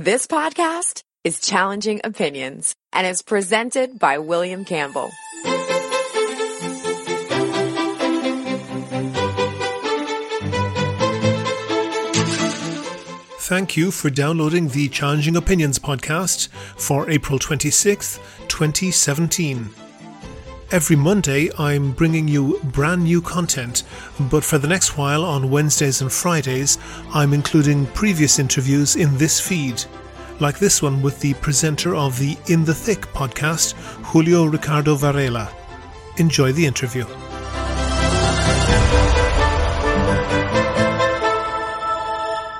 This podcast is Challenging Opinions and is presented by William Campbell. Thank you for downloading the Challenging Opinions podcast for April 26th, 2017. Every Monday, I'm bringing you brand new content, but for the next while on Wednesdays and Fridays, I'm including previous interviews in this feed, like this one with the presenter of the In the Thick podcast, Julio Ricardo Varela. Enjoy the interview.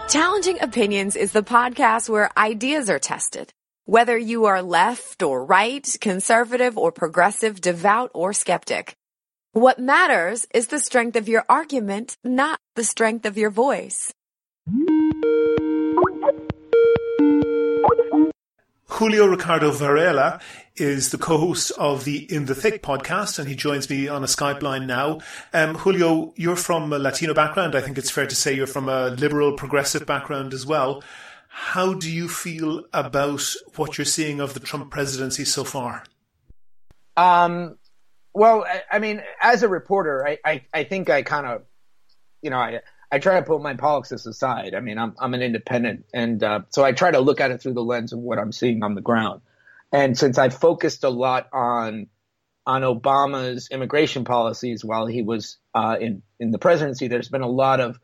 Challenging Opinions is the podcast where ideas are tested. Whether you are left or right, conservative or progressive, devout or skeptic. What matters is the strength of your argument, not the strength of your voice. Julio Ricardo Varela is the co-host of the In the Thick podcast, and he joins me on a Skype line now. Um, Julio, you're from a Latino background. I think it's fair to say you're from a liberal, progressive background as well. How do you feel about what you're seeing of the Trump presidency so far? Um, well, I, I mean, as a reporter, I, I, I think I kind of, you know, I I try to put my politics aside. I mean, I'm I'm an independent, and uh, so I try to look at it through the lens of what I'm seeing on the ground. And since I focused a lot on on Obama's immigration policies while he was uh, in in the presidency, there's been a lot of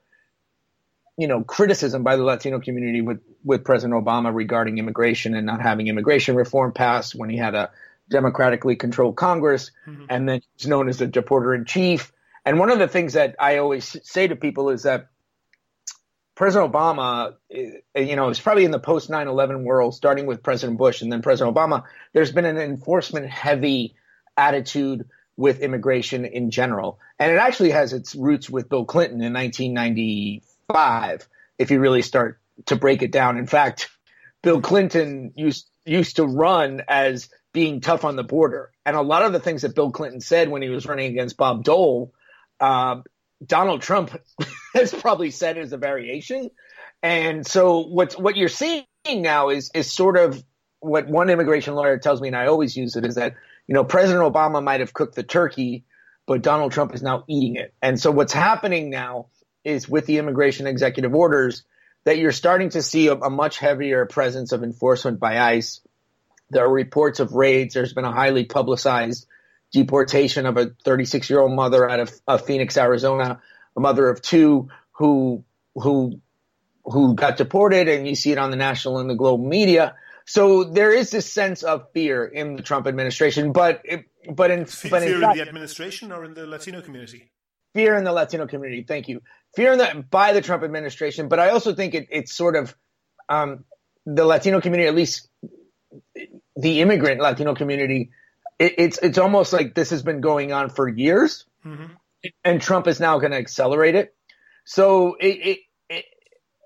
you know criticism by the Latino community with with President Obama regarding immigration and not having immigration reform passed when he had a democratically controlled Congress, mm-hmm. and then he's known as the deporter in chief and one of the things that I always say to people is that President Obama, eh, you know, is probably in the post 9 11 world, starting with President Bush and then President Obama. There's been an enforcement heavy attitude with immigration in general. And it actually has its roots with Bill Clinton in 1995, if you really start to break it down. In fact, Bill Clinton used, used to run as being tough on the border. And a lot of the things that Bill Clinton said when he was running against Bob Dole uh, Donald Trump has probably said as a variation. And so what's what you're seeing now is is sort of what one immigration lawyer tells me, and I always use it, is that you know President Obama might have cooked the turkey, but Donald Trump is now eating it. And so what's happening now is with the immigration executive orders that you're starting to see a, a much heavier presence of enforcement by ICE. There are reports of raids. There's been a highly publicized deportation of a 36 year old mother out of, of Phoenix, Arizona, a mother of two who who who got deported, and you see it on the national and the global media. So there is this sense of fear in the Trump administration, but it, but in fear, but in, fact, the administration or in the Latino community. Fear in the Latino community. Thank you. Fear in the by the Trump administration, but I also think it, it's sort of um, the Latino community, at least the immigrant Latino community, it, it's it's almost like this has been going on for years, mm-hmm. and Trump is now going to accelerate it. So it, it, it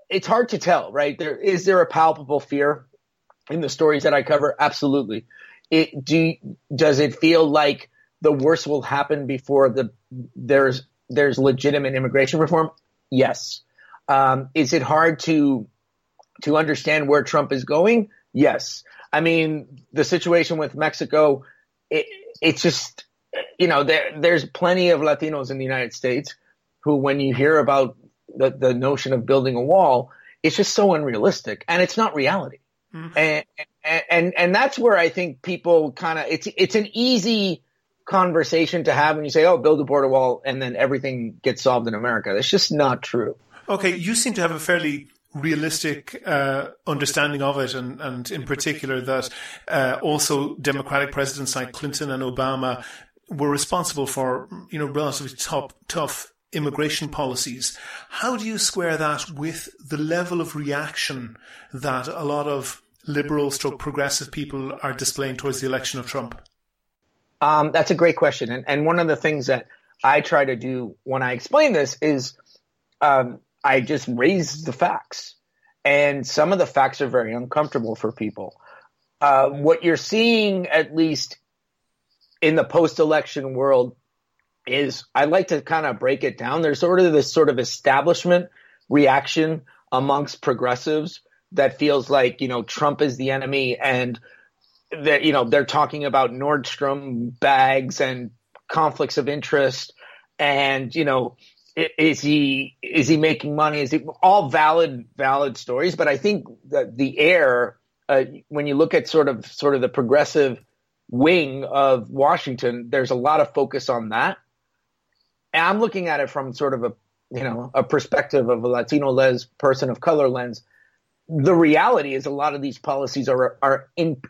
it's hard to tell, right? There is there a palpable fear in the stories that I cover? Absolutely. It do does it feel like the worst will happen before the there's there's legitimate immigration reform? Yes. Um, is it hard to to understand where Trump is going? Yes. I mean, the situation with Mexico it, it's just you know there there's plenty of Latinos in the United States who, when you hear about the the notion of building a wall, it's just so unrealistic and it's not reality. Mm-hmm. And, and and and that's where I think people kind of it's it's an easy conversation to have when you say, "Oh, build a border wall," and then everything gets solved in America. That's just not true. Okay, you seem to have a fairly realistic uh, understanding of it, and, and in particular that uh, also Democratic presidents like Clinton and Obama were responsible for you know relatively tough tough immigration policies. How do you square that with the level of reaction that a lot of liberal stroke progressive people are displaying towards the election of Trump? Um, that's a great question, and and one of the things that I try to do when I explain this is um, I just raise the facts. And some of the facts are very uncomfortable for people. Uh, what you're seeing, at least in the post election world, is I like to kind of break it down. There's sort of this sort of establishment reaction amongst progressives that feels like you know Trump is the enemy and that you know they're talking about Nordstrom bags and conflicts of interest. And you know is he is he making money? Is he all valid valid stories. But i think that the air uh, when you look at sort of sort of the progressive wing of washington there's a lot of focus on that. And i'm looking at it from sort of a you know a perspective of a latino lens person of color lens the reality is a lot of these policies are are in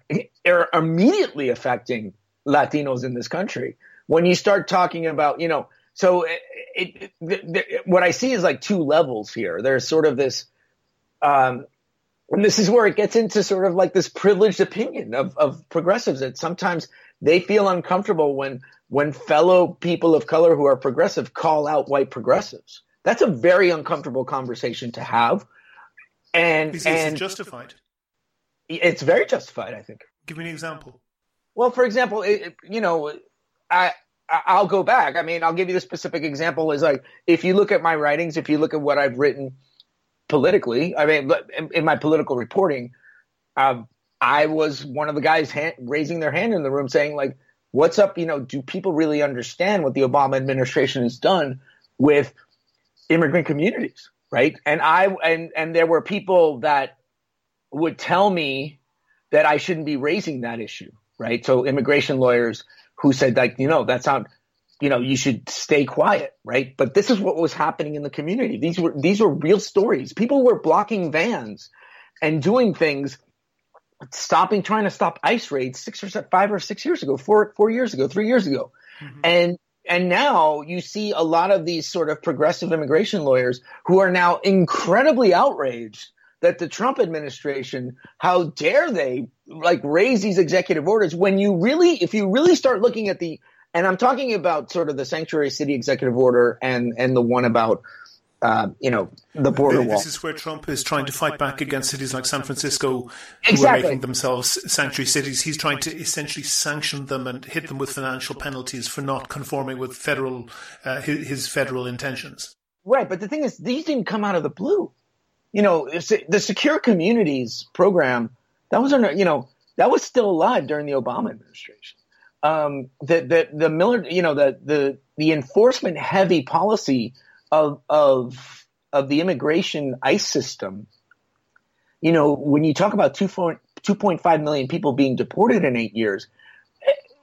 are immediately affecting latinos in this country when you start talking about you know so it, it, it, what I see is like two levels here. There's sort of this, um, and this is where it gets into sort of like this privileged opinion of, of progressives that sometimes they feel uncomfortable when when fellow people of color who are progressive call out white progressives. That's a very uncomfortable conversation to have. And, because and it's justified. It's very justified, I think. Give me an example. Well, for example, it, you know, I I'll go back. I mean, I'll give you the specific example is like, if you look at my writings, if you look at what I've written politically, I mean, in, in my political reporting, um, I was one of the guys hand, raising their hand in the room saying like, what's up? You know, do people really understand what the Obama administration has done with immigrant communities? Right. And I, and, and there were people that would tell me that I shouldn't be raising that issue. Right. So immigration lawyers, who said like, you know, that's not, you know, you should stay quiet, right? But this is what was happening in the community. These were these were real stories. People were blocking vans and doing things, stopping, trying to stop ICE raids six or five or six years ago, four four years ago, three years ago, mm-hmm. and and now you see a lot of these sort of progressive immigration lawyers who are now incredibly outraged that the Trump administration, how dare they like raise these executive orders when you really, if you really start looking at the, and I'm talking about sort of the sanctuary city executive order and, and the one about, uh, you know, the border this wall. This is where Trump is trying to fight back against cities like San Francisco, who are making themselves sanctuary cities. He's trying to essentially sanction them and hit them with financial penalties for not conforming with federal, uh, his, his federal intentions. Right, but the thing is, these didn't come out of the blue you know, the secure communities program that was under, you know, that was still alive during the Obama administration. Um, the, the, the Miller, you know, the, the, the enforcement heavy policy of, of, of the immigration ICE system, you know, when you talk about 2.5 million people being deported in eight years,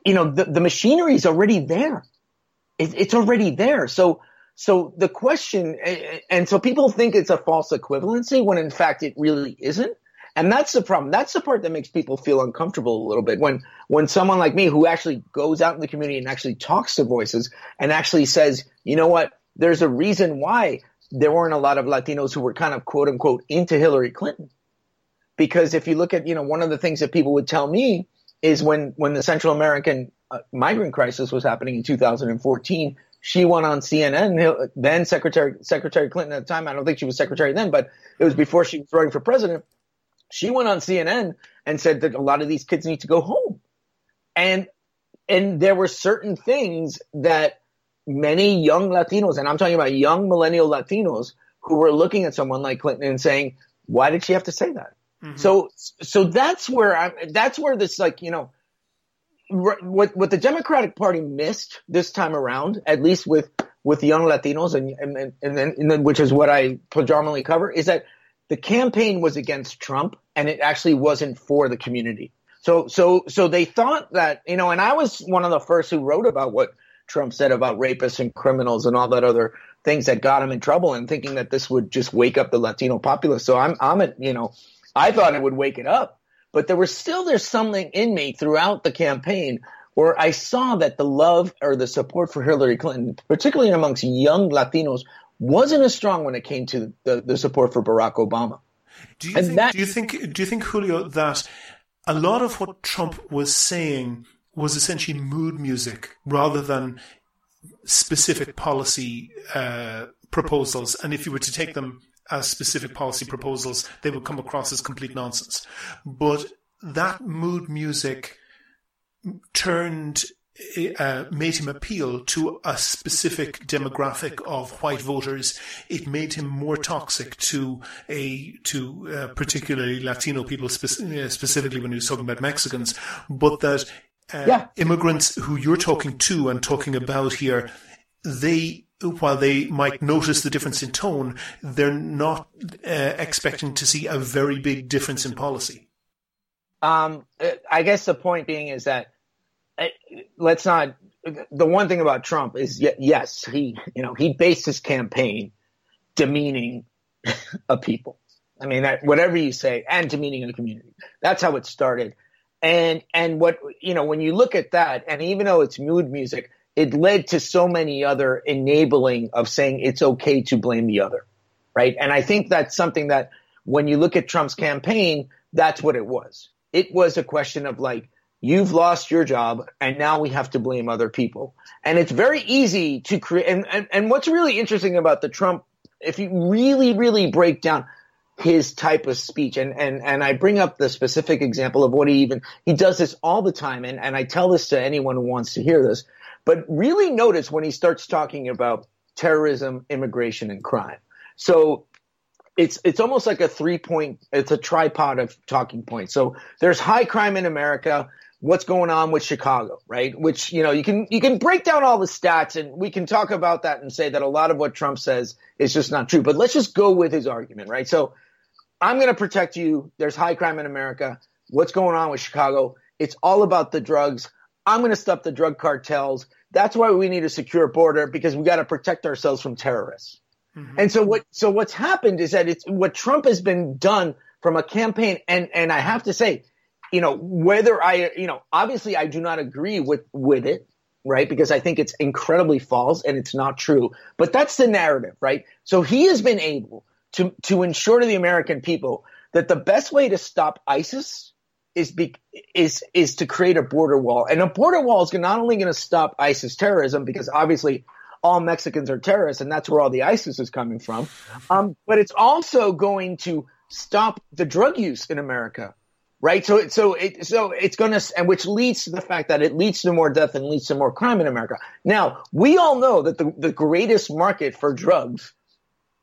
you know, the, the machinery is already there. It, it's already there. So, so the question, and so people think it's a false equivalency when in fact it really isn't. And that's the problem. That's the part that makes people feel uncomfortable a little bit when, when someone like me who actually goes out in the community and actually talks to voices and actually says, you know what, there's a reason why there weren't a lot of Latinos who were kind of quote unquote into Hillary Clinton. Because if you look at, you know, one of the things that people would tell me is when, when the Central American uh, migrant crisis was happening in 2014, she went on CNN. Then Secretary Secretary Clinton at the time, I don't think she was secretary then, but it was before she was running for president. She went on CNN and said that a lot of these kids need to go home, and and there were certain things that many young Latinos, and I'm talking about young millennial Latinos, who were looking at someone like Clinton and saying, "Why did she have to say that?" Mm-hmm. So so that's where I'm. That's where this like you know what what the Democratic Party missed this time around, at least with with young Latinos, and and and then, and then which is what I predominantly cover, is that the campaign was against Trump, and it actually wasn't for the community. So so so they thought that you know, and I was one of the first who wrote about what Trump said about rapists and criminals and all that other things that got him in trouble, and thinking that this would just wake up the Latino populace. So I'm I'm at you know, I thought it would wake it up but there was still there's something in me throughout the campaign where I saw that the love or the support for Hillary Clinton, particularly amongst young Latinos, wasn't as strong when it came to the, the support for Barack Obama. Do you, think, that, do you think? Do you think, Julio, that a lot of what Trump was saying was essentially mood music rather than specific policy uh, proposals? And if you were to take them as specific policy proposals, they would come across as complete nonsense. But that mood music turned uh, made him appeal to a specific demographic of white voters. It made him more toxic to a to uh, particularly Latino people, spe- uh, specifically when he was talking about Mexicans. But that uh, yeah. immigrants who you're talking to and talking about here, they while they might notice the difference in tone, they're not uh, expecting to see a very big difference in policy. Um, I guess the point being is that let's not. The one thing about Trump is yes, he you know he based his campaign demeaning a people. I mean, that, whatever you say, and demeaning a community. That's how it started. And and what you know when you look at that, and even though it's mood music, it led to so many other enabling of saying it's okay to blame the other, right? And I think that's something that when you look at Trump's campaign, that's what it was. It was a question of like, you've lost your job and now we have to blame other people. And it's very easy to create. And, and, and what's really interesting about the Trump, if you really, really break down his type of speech, and, and, and I bring up the specific example of what he even, he does this all the time. And, and I tell this to anyone who wants to hear this but really notice when he starts talking about terrorism, immigration, and crime. So it's it's almost like a three point it's a tripod of talking points. So there's high crime in America. What's going on with Chicago, right? Which you know you can you can break down all the stats and we can talk about that and say that a lot of what Trump says is just not true. But let's just go with his argument, right? So I'm going to protect you. There's high crime in America. What's going on with Chicago? It's all about the drugs. I'm going to stop the drug cartels. That's why we need a secure border because we got to protect ourselves from terrorists. Mm-hmm. And so what, so what's happened is that it's what Trump has been done from a campaign. And, and I have to say, you know, whether I, you know, obviously I do not agree with, with it, right? Because I think it's incredibly false and it's not true, but that's the narrative, right? So he has been able to, to ensure to the American people that the best way to stop ISIS is be, is is to create a border wall, and a border wall is not only going to stop ISIS terrorism because obviously all Mexicans are terrorists, and that's where all the ISIS is coming from, um, but it's also going to stop the drug use in America, right? So so it so it's going to and which leads to the fact that it leads to more death and leads to more crime in America. Now we all know that the the greatest market for drugs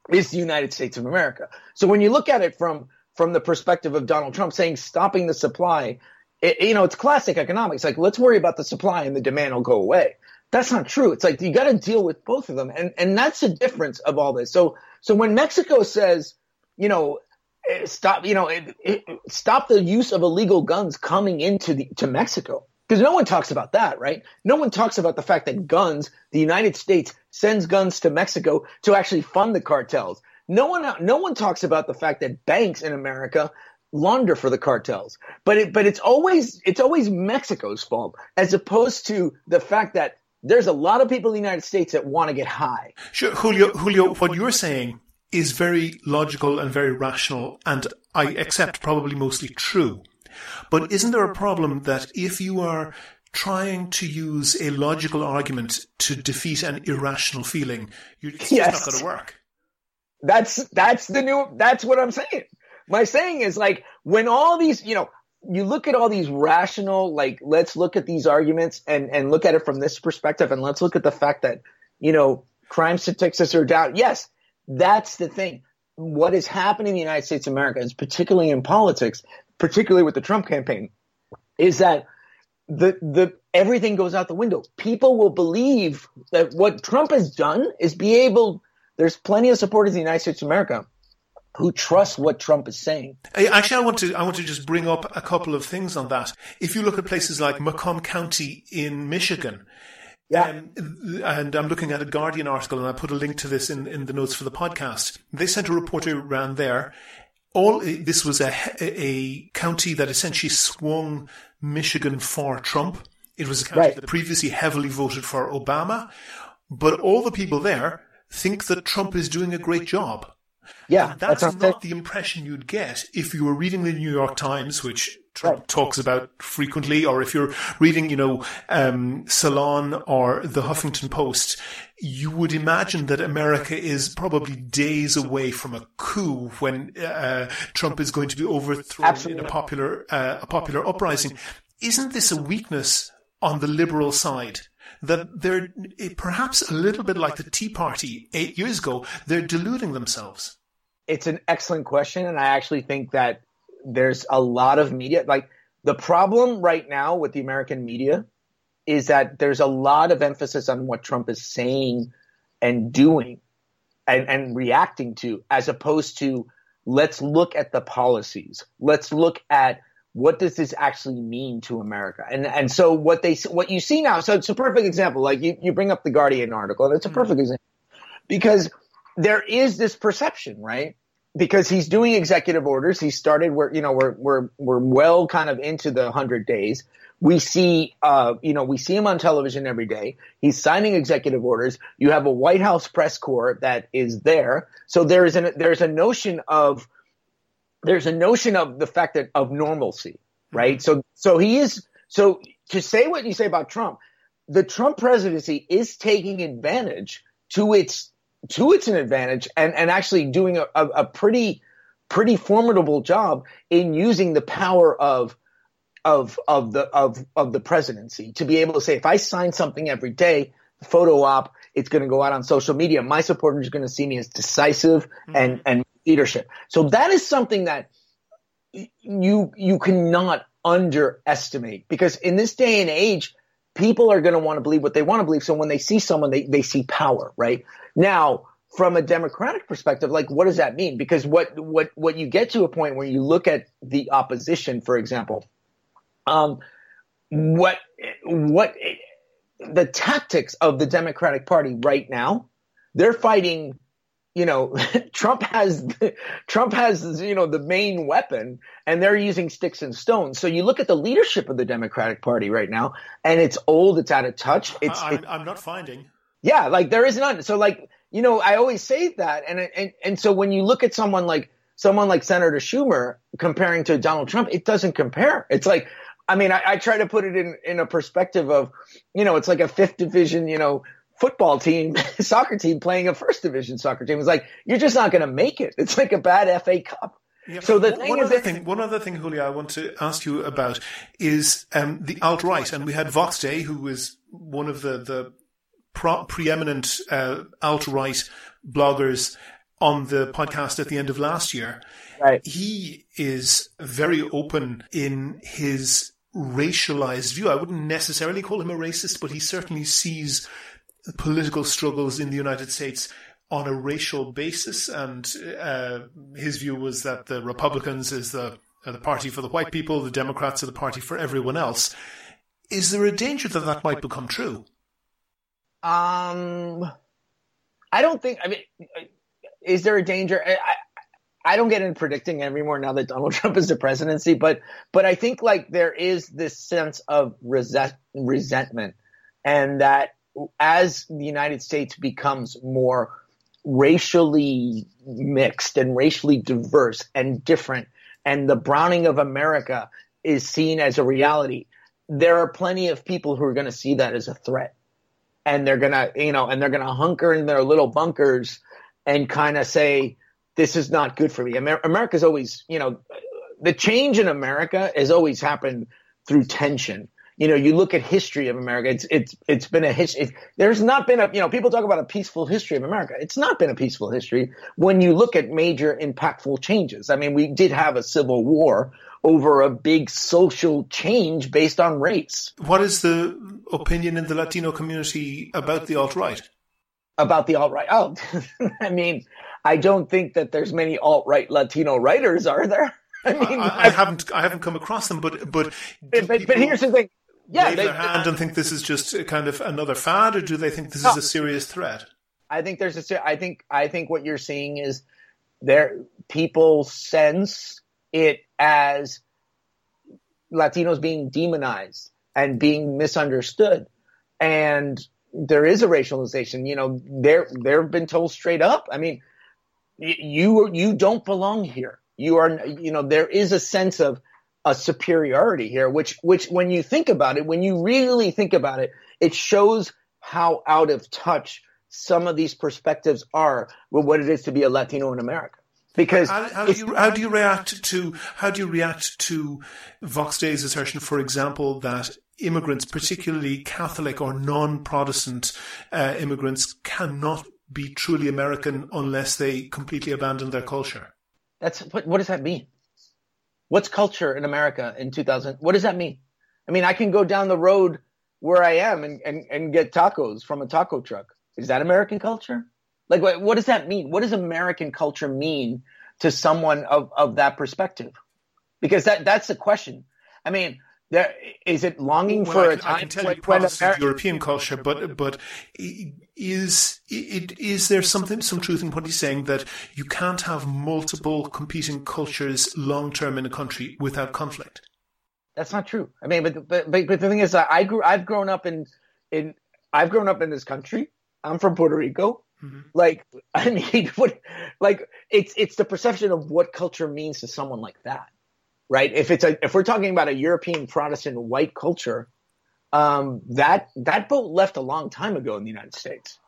is the United States of America. So when you look at it from from the perspective of Donald Trump saying stopping the supply. It, you know, it's classic economics. Like, let's worry about the supply and the demand will go away. That's not true. It's like you got to deal with both of them, and and that's the difference of all this. So so when Mexico says, you know, eh, stop, you know, it, it, stop the use of illegal guns coming into the to Mexico, because no one talks about that, right? No one talks about the fact that guns, the United States sends guns to Mexico to actually fund the cartels. No one, no one talks about the fact that banks in America launder for the cartels, but it, but it's always, it's always Mexico's fault as opposed to the fact that there's a lot of people in the United States that want to get high. Sure, Julio, Julio, what you're saying is very logical and very rational, and I accept probably mostly true. But isn't there a problem that if you are trying to use a logical argument to defeat an irrational feeling, it's yes. not going to work? That's that's the new that's what I'm saying. My saying is like when all these, you know, you look at all these rational, like let's look at these arguments and and look at it from this perspective, and let's look at the fact that you know crime statistics are down. Yes, that's the thing. What is happening in the United States of America, is particularly in politics, particularly with the Trump campaign, is that the the everything goes out the window. People will believe that what Trump has done is be able there's plenty of supporters in the United States of America who trust what Trump is saying. Actually, I want to I want to just bring up a couple of things on that. If you look at places like Macomb County in Michigan, yeah. Um, and I'm looking at a Guardian article, and I put a link to this in, in the notes for the podcast. They sent a reporter around there. All this was a, a county that essentially swung Michigan for Trump. It was a county right. that previously heavily voted for Obama, but all the people there think that Trump is doing a great job. Yeah, that's, that's not the impression you'd get if you were reading the New York Times, which Trump right. talks about frequently, or if you're reading, you know, um, Salon or the Huffington Post. You would imagine that America is probably days away from a coup when uh, Trump is going to be overthrown Absolutely. in a popular uh, a popular uprising. Isn't this a weakness on the liberal side that they're perhaps a little bit like the Tea Party eight years ago. They're deluding themselves. It's an excellent question, and I actually think that there's a lot of media. Like the problem right now with the American media is that there's a lot of emphasis on what Trump is saying and doing and, and reacting to, as opposed to let's look at the policies. Let's look at what does this actually mean to America? And and so what they what you see now, so it's a perfect example. Like you, you bring up the Guardian article, and it's a mm-hmm. perfect example because there is this perception, right? Because he's doing executive orders. He started where you know we're we're we're well kind of into the hundred days. We see, uh, you know, we see him on television every day. He's signing executive orders. You have a White House press corps that is there. So there is an there's a notion of there's a notion of the fact that of normalcy, right? Mm-hmm. So, so he is, so to say what you say about Trump, the Trump presidency is taking advantage to its, to its an advantage and, and actually doing a, a, a pretty, pretty formidable job in using the power of, of, of the, of, of the presidency to be able to say, if I sign something every day, photo op, it's going to go out on social media. My supporters are going to see me as decisive mm-hmm. and, and leadership. So that is something that you you cannot underestimate because in this day and age, people are going to want to believe what they want to believe. So when they see someone, they, they see power, right? Now, from a democratic perspective, like what does that mean? Because what what what you get to a point where you look at the opposition, for example, um, what what the tactics of the Democratic Party right now, they're fighting you know, Trump has Trump has you know the main weapon, and they're using sticks and stones. So you look at the leadership of the Democratic Party right now, and it's old, it's out of touch. It's I, am I'm not finding. Yeah, like there is none. So like you know, I always say that, and and and so when you look at someone like someone like Senator Schumer comparing to Donald Trump, it doesn't compare. It's like I mean, I, I try to put it in in a perspective of you know, it's like a fifth division, you know football team, soccer team playing a first division soccer team. It's like you're just not going to make it. It's like a bad FA Cup. Yeah, so the one, other that, thing, one other thing, Julio, I want to ask you about is um, the alt right, and we had Vox Day, who was one of the the pro- preeminent uh, alt right bloggers on the podcast at the end of last year. Right. He is very open in his racialized view. I wouldn't necessarily call him a racist, but he certainly sees political struggles in the United States on a racial basis, and uh, his view was that the Republicans is the the party for the white people, the Democrats are the party for everyone else. Is there a danger that that might become true? Um, I don't think. I mean, is there a danger? I, I don't get into predicting anymore now that Donald Trump is the presidency, but but I think like there is this sense of resent, resentment, and that as the United States becomes more racially mixed and racially diverse and different, and the browning of America is seen as a reality, there are plenty of people who are going to see that as a threat. And they're going to, you know, and they're going to hunker in their little bunkers and kind of say, this is not good for me. Amer- America's always, you know, the change in America has always happened through tension you know, you look at history of America. It's it's it's been a history. There's not been a you know people talk about a peaceful history of America. It's not been a peaceful history when you look at major impactful changes. I mean, we did have a civil war over a big social change based on race. What is the opinion in the Latino community about the alt right? About the alt right? Oh, I mean, I don't think that there's many alt right Latino writers, are there? I mean, I, I, haven't I haven't come across them, but but but, but here's the thing: yeah, wave they, their hand and think this is just kind of another fad, or do they think this no, is a serious threat? I think there's a. I think I think what you're seeing is there people sense it as Latinos being demonized and being misunderstood, and there is a racialization. You know, they're they've been told straight up. I mean, you you don't belong here. You are you know there is a sense of a superiority here, which, which when you think about it, when you really think about it, it shows how out of touch some of these perspectives are with what it is to be a Latino in America. Because how, how do you how do you react to how do you react to Vox Day's assertion, for example, that immigrants, particularly Catholic or non-Protestant uh, immigrants, cannot be truly American unless they completely abandon their culture. That's what. What does that mean? What's culture in America in 2000? What does that mean? I mean, I can go down the road where I am and, and, and get tacos from a taco truck. Is that American culture? Like, what, what does that mean? What does American culture mean to someone of, of that perspective? Because that, that's the question. I mean, there, is it longing well, for I a time I can tell when, you Protestant America- European culture, but but is it is there something some truth in what he's saying that you can't have multiple competing cultures long term in a country without conflict? That's not true. I mean, but but but, but the thing is, I grew. I've grown up in in. I've grown up in this country. I'm from Puerto Rico. Mm-hmm. Like, I mean, what? Like, it's it's the perception of what culture means to someone like that, right? If it's a if we're talking about a European Protestant white culture, um, that that boat left a long time ago in the United States.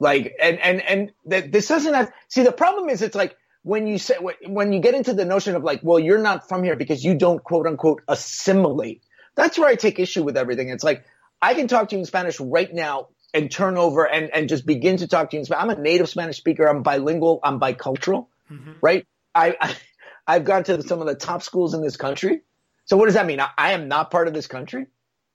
Like, and and and th- this doesn't have. See, the problem is, it's like when you say when you get into the notion of like, well, you're not from here because you don't quote unquote assimilate. That's where I take issue with everything. It's like I can talk to you in Spanish right now and turn over and and just begin to talk to you in Spanish. I'm a native Spanish speaker. I'm bilingual. I'm bicultural, right? I, I I've gone to some of the top schools in this country. So what does that mean? I, I am not part of this country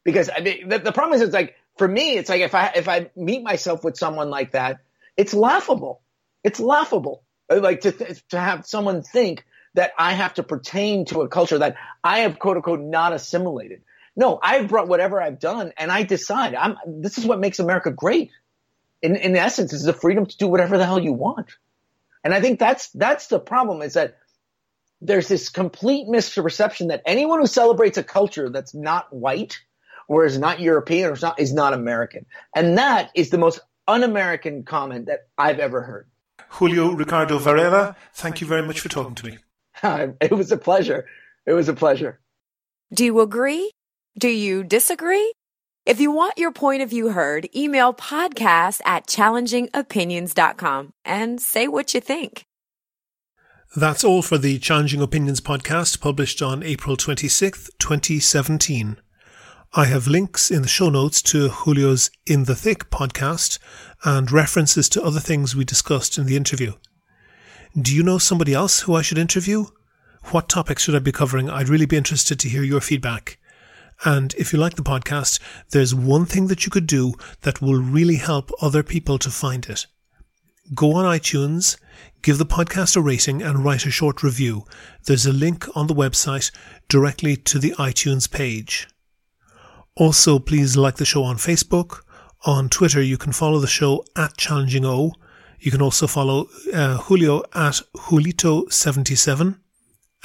because I mean the, the problem is it's like for me it's like if I if I meet myself with someone like that, it's laughable. It's laughable. Uh, like to th- to have someone think that I have to pertain to a culture that I have quote unquote not assimilated. No, I've brought whatever I've done and I decide I'm this is what makes America great. In in essence, it's the freedom to do whatever the hell you want. And I think that's that's the problem is that there's this complete misperception that anyone who celebrates a culture that's not white or is not European or is not, is not American. And that is the most un-American comment that I've ever heard. Julio Ricardo Varela, thank you very much for talking to me. it was a pleasure. It was a pleasure. Do you agree? Do you disagree? If you want your point of view heard, email podcast at challengingopinions.com and say what you think. That's all for the Challenging Opinions podcast published on April 26th, 2017. I have links in the show notes to Julio's In the Thick podcast and references to other things we discussed in the interview. Do you know somebody else who I should interview? What topics should I be covering? I'd really be interested to hear your feedback. And if you like the podcast, there's one thing that you could do that will really help other people to find it. Go on iTunes, give the podcast a rating, and write a short review. There's a link on the website directly to the iTunes page. Also, please like the show on Facebook. On Twitter, you can follow the show at Challenging O. You can also follow uh, Julio at Julito77.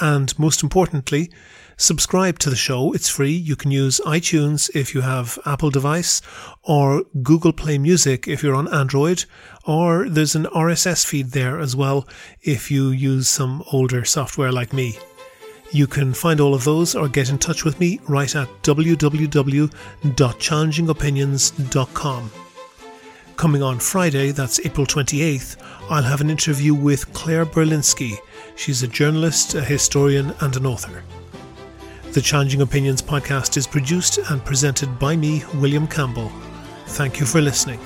And most importantly, subscribe to the show. It's free. You can use iTunes if you have Apple device or Google Play Music if you're on Android, or there's an RSS feed there as well if you use some older software like me. You can find all of those or get in touch with me right at www.challengingopinions.com. Coming on Friday, that's April 28th, I'll have an interview with Claire Berlinski. She's a journalist, a historian, and an author. The Challenging Opinions podcast is produced and presented by me, William Campbell. Thank you for listening.